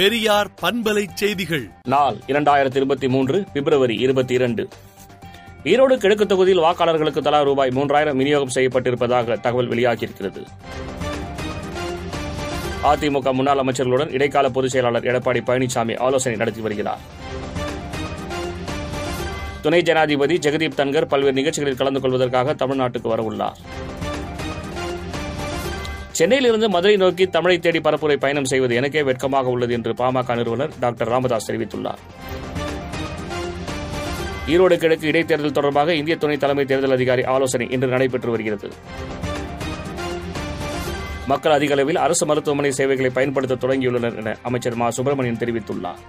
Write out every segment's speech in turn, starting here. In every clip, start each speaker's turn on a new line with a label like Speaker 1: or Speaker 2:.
Speaker 1: பெரியார் பண்பலை செய்திகள்.
Speaker 2: நாள் இரண்டாயிரத்தி இருபத்தி மூன்று பிப்ரவரி இருபத்தி இரண்டு ஈரோடு கிழக்கு தொகுதியில் வாக்காளர்களுக்கு தலா ரூபாய் மூன்றாயிரம் விநியோகம் செய்யப்பட்டிருப்பதாக தகவல் வெளியாகியிருக்கிறது. அதிமுக முன்னாள் அமைச்சர்களுடன் இடைக்கால பொதுச் செயலாளர் எடப்பாடி பழனிசாமி ஆலோசனை நடத்தி வருகிறார். துணை ஜனாதிபதி ஜெகதீப் தன்கர் பல்வேறு நிகழ்ச்சிகளில் கலந்து கொள்வதற்காக தமிழ்நாட்டுக்கு வரவுள்ளார். சென்னையிலிருந்து மதுரை நோக்கி தமிழை தேடி பரப்புரை பயணம் செய்வது எனக்கே வெட்கமாக உள்ளது என்று பாமக நிறுவனர் டாக்டர் ராமதாஸ் தெரிவித்துள்ளார். ஈரோடு கிழக்கு இடைத்தேர்தல் தொடர்பாக இந்திய துணை தலைமை தேர்தல் அதிகாரி ஆலோசனை இன்று நடைபெற்று வருகிறது. மக்கள் அதிக அளவில் அரசு மருத்துவமனை சேவைகளை பயன்படுத்த தொடங்கியுள்ளனர் என அமைச்சர் மா. சுப்பிரமணியன் தெரிவித்துள்ளார்.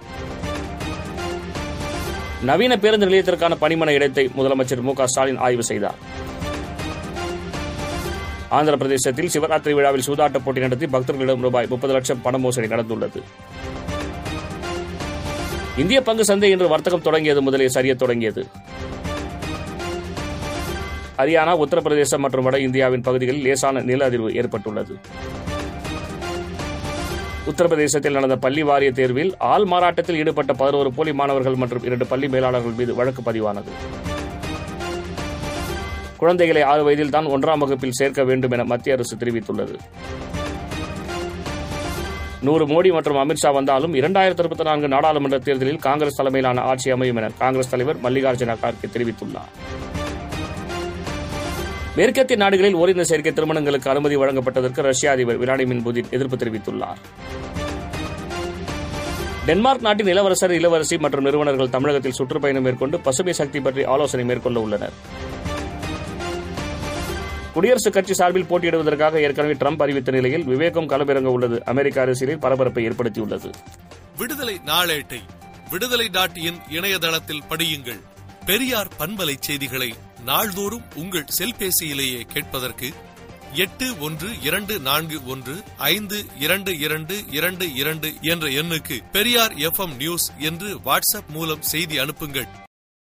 Speaker 2: நவீன பேருந்து நிலையத்திற்கான பணிமன இடத்தை முதலமைச்சர் மு. க. ஸ்டாலின் ஆய்வு செய்தார். ஆந்திர பிரதேசத்தில் சிவராத்திரி விழாவில் சூதாட்ட போட்டி நடத்தி பக்தர்களிடம் ரூபாய் முப்பது லட்சம் பண மோசடி நடந்துள்ளது. இந்திய பங்கு சந்தை இன்று வர்த்தகம் தொடங்கியது முதலே சரிய தொடங்கியது. ஹரியானா உத்தரப்பிரதேசம் மற்றும் வட இந்தியாவின் பகுதிகளில் லேசான நில அதிர்வு ஏற்பட்டுள்ளது. உத்தரப்பிரதேசத்தில் நடந்த பள்ளி வாரிய தேர்வில் ஆள் மாறாட்டத்தில் ஈடுபட்ட பதினோரு போலி மாணவர்கள் மற்றும் இரண்டு பள்ளி மேலாளர்கள் மீது வழக்கு பதிவானது. குழந்தைகளை ஆறு வயதில் தான் ஒன்றாம் வகுப்பில் சேர்க்க வேண்டும் என மத்திய அரசு தெரிவித்துள்ளது. நூறு மோடி மற்றும் அமித்ஷா வந்தாலும் இரண்டாயிரத்தி இருபத்தி நான்கு நாடாளுமன்ற தேர்தலில் காங்கிரஸ் தலைமையிலான ஆட்சி அமையும் என காங்கிரஸ் தலைவர் மல்லிகார்ஜுன கார்கே தெரிவித்துள்ளார். மேற்கத்திய நாடுகளில் ஓரின சேர்க்கை திருமணங்களுக்கு அனுமதி வழங்கப்பட்டதற்கு ரஷ்ய அதிபர் விளாடிமிர் புதின் எதிர்ப்பு தெரிவித்துள்ளார். டென்மார்க் நாட்டின் இளவரசர் இளவரசி மற்றும் நிறுவனர்கள் தமிழகத்தில் சுற்றுப்பயணம் மேற்கொண்டு பசுமை சக்தி பற்றி ஆலோசனை மேற்கொள்ள உள்ளனர். குடியரசுக் கட்சி சார்பில் போட்டியிடுவதற்காக ஏற்கனவே ட்ரம்ப் அறிவித்த நிலையில் விவேகம் களமிறங்க உள்ளது. அமெரிக்க அரசியலில் பரபரப்பை ஏற்படுத்தியுள்ளது.
Speaker 1: விடுதலை நாளேட்டை விடுதலை டாட் இன் இணையதளத்தில் படியுங்கள். பெரியார் பண்பலை செய்திகளை நாள்தோறும் உங்கள் செல்பேசியிலேயே கேட்பதற்கு எட்டு ஒன்று இரண்டு நான்கு ஒன்று ஐந்து இரண்டு இரண்டு இரண்டு இரண்டு என்ற எண்ணுக்கு பெரியார் எஃப் நியூஸ் என்று வாட்ஸ்அப் மூலம் செய்தி அனுப்புங்கள்.